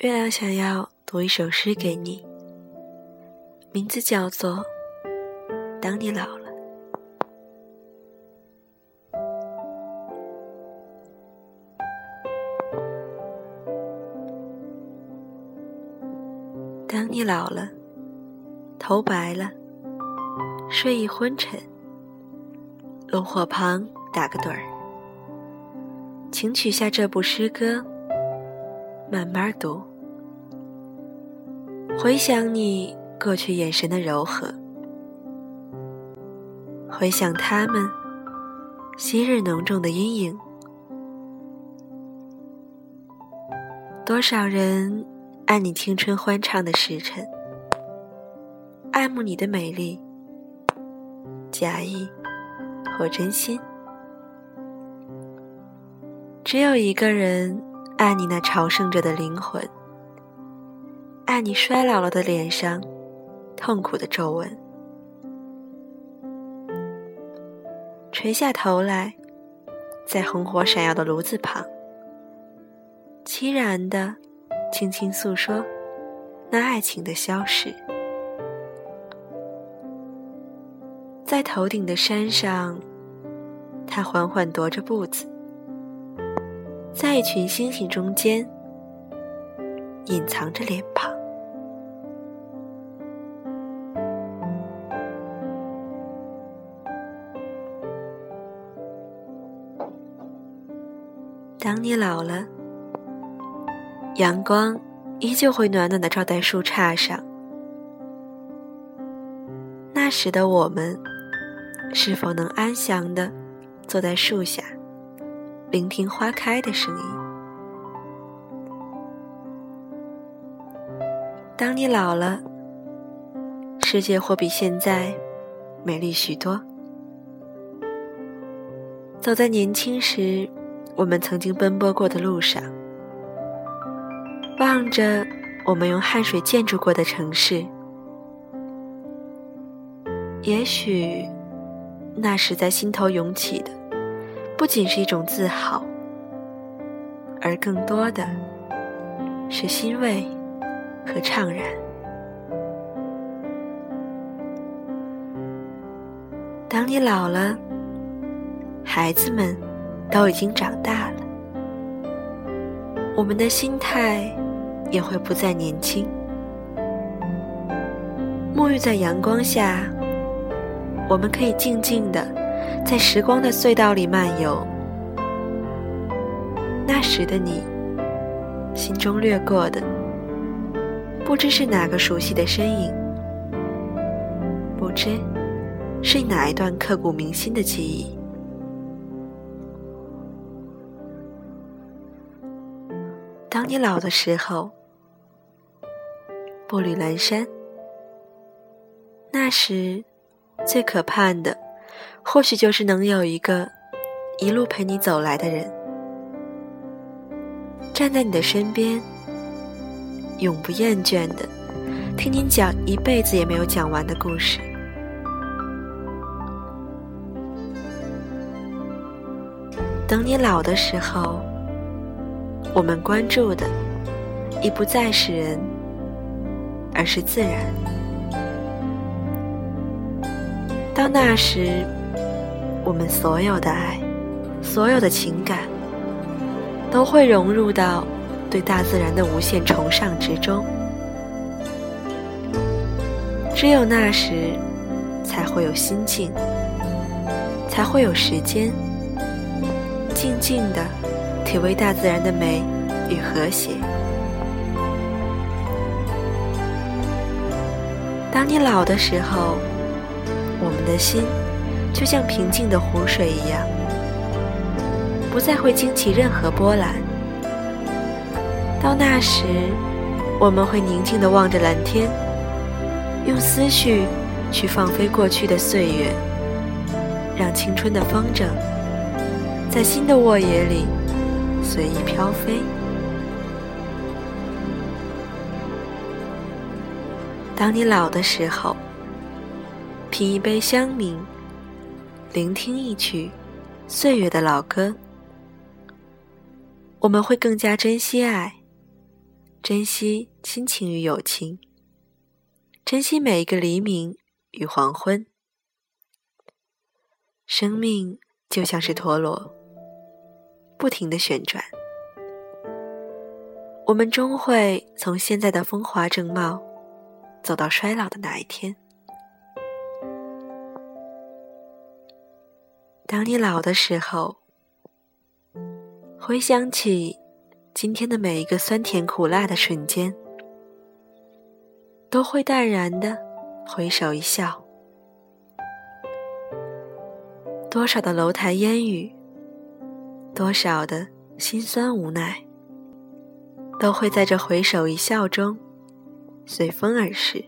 月亮想要读一首诗给你，名字叫做《当你老了》。当你老了，头白了，睡意昏沉，炉火旁打个盹儿，请取下这部诗歌。慢慢读，回想你过去眼神的柔和，回想他们昔日浓重的阴影。多少人爱你青春欢畅的时辰，爱慕你的美丽，假意或真心，只有一个人。爱你那朝圣着的灵魂，爱你衰老了的脸上痛苦的皱纹。垂下头来，在红火闪耀的炉子旁，凄然的轻轻诉说那爱情的消逝。在头顶的山上，他缓缓踱着步子。在一群星星中间，隐藏着脸庞。当你老了，阳光依旧会暖暖的照在树杈上。那时的我们，是否能安详的坐在树下？聆听花开的声音。当你老了，世界或比现在美丽许多。走在年轻时我们曾经奔波过的路上，望着我们用汗水建筑过的城市，也许那时在心头涌起的。不仅是一种自豪，而更多的是欣慰和怅然。当你老了，孩子们都已经长大了，我们的心态也会不再年轻。沐浴在阳光下，我们可以静静的。在时光的隧道里漫游，那时的你，心中掠过的，不知是哪个熟悉的身影，不知是哪一段刻骨铭心的记忆。当你老的时候，步履阑珊，那时最可盼的。或许就是能有一个一路陪你走来的人，站在你的身边，永不厌倦的听你讲一辈子也没有讲完的故事。等你老的时候，我们关注的已不再是人，而是自然。到那时。我们所有的爱，所有的情感，都会融入到对大自然的无限崇尚之中。只有那时，才会有心境，才会有时间，静静的体味大自然的美与和谐。当你老的时候，我们的心。就像平静的湖水一样，不再会惊起任何波澜。到那时，我们会宁静地望着蓝天，用思绪去放飞过去的岁月，让青春的风筝在新的沃野里随意飘飞。当你老的时候，品一杯香茗。聆听一曲岁月的老歌，我们会更加珍惜爱，珍惜亲情与友情，珍惜每一个黎明与黄昏。生命就像是陀螺，不停的旋转。我们终会从现在的风华正茂，走到衰老的那一天。当你老的时候，回想起今天的每一个酸甜苦辣的瞬间，都会淡然的回首一笑。多少的楼台烟雨，多少的心酸无奈。都会在这回首一笑中随风而逝。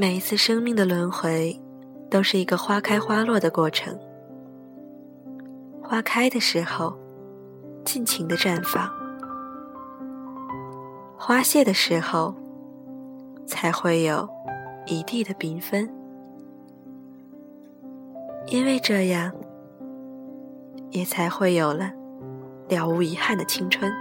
每一次生命的轮回，都是一个花开花落的过程。花开的时候，尽情的绽放；花谢的时候，才会有一地的缤纷。因为这样。也才会有了了无遗憾的青春。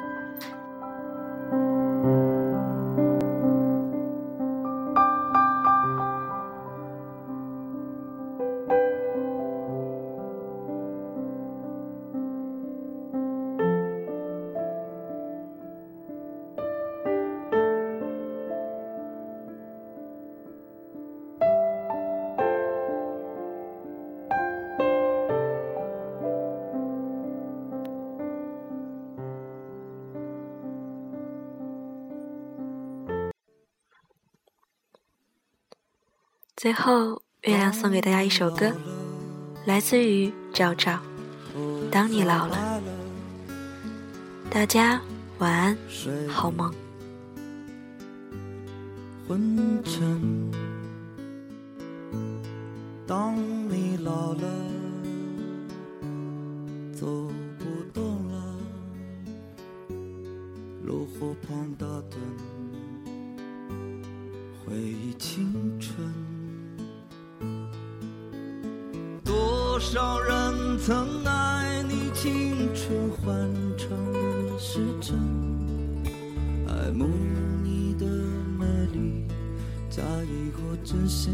最后，月亮送给大家一首歌，来自于赵照。当你老了，大家晚安，好梦。昏沉。当你老了，走不动了，炉火旁打盹，回忆青春。多少人曾爱你青春欢畅的时辰，爱慕你的美丽，假意或真心。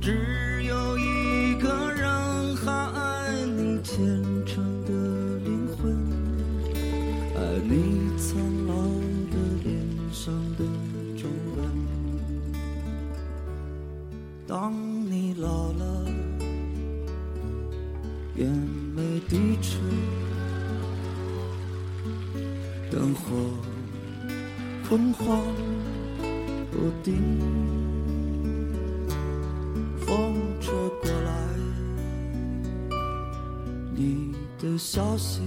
只有一眼眉低垂，灯火昏黄不定，风吹过来，你的消息，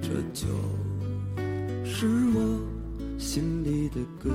这就是我心里的歌。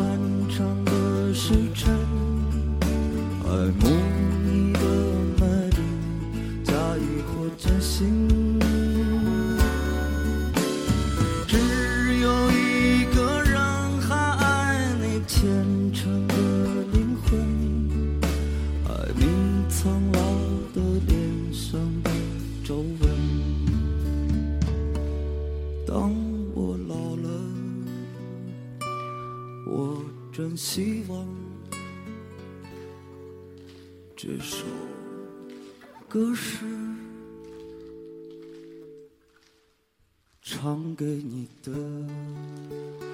漫长的时辰爱慕这首歌是唱给你的。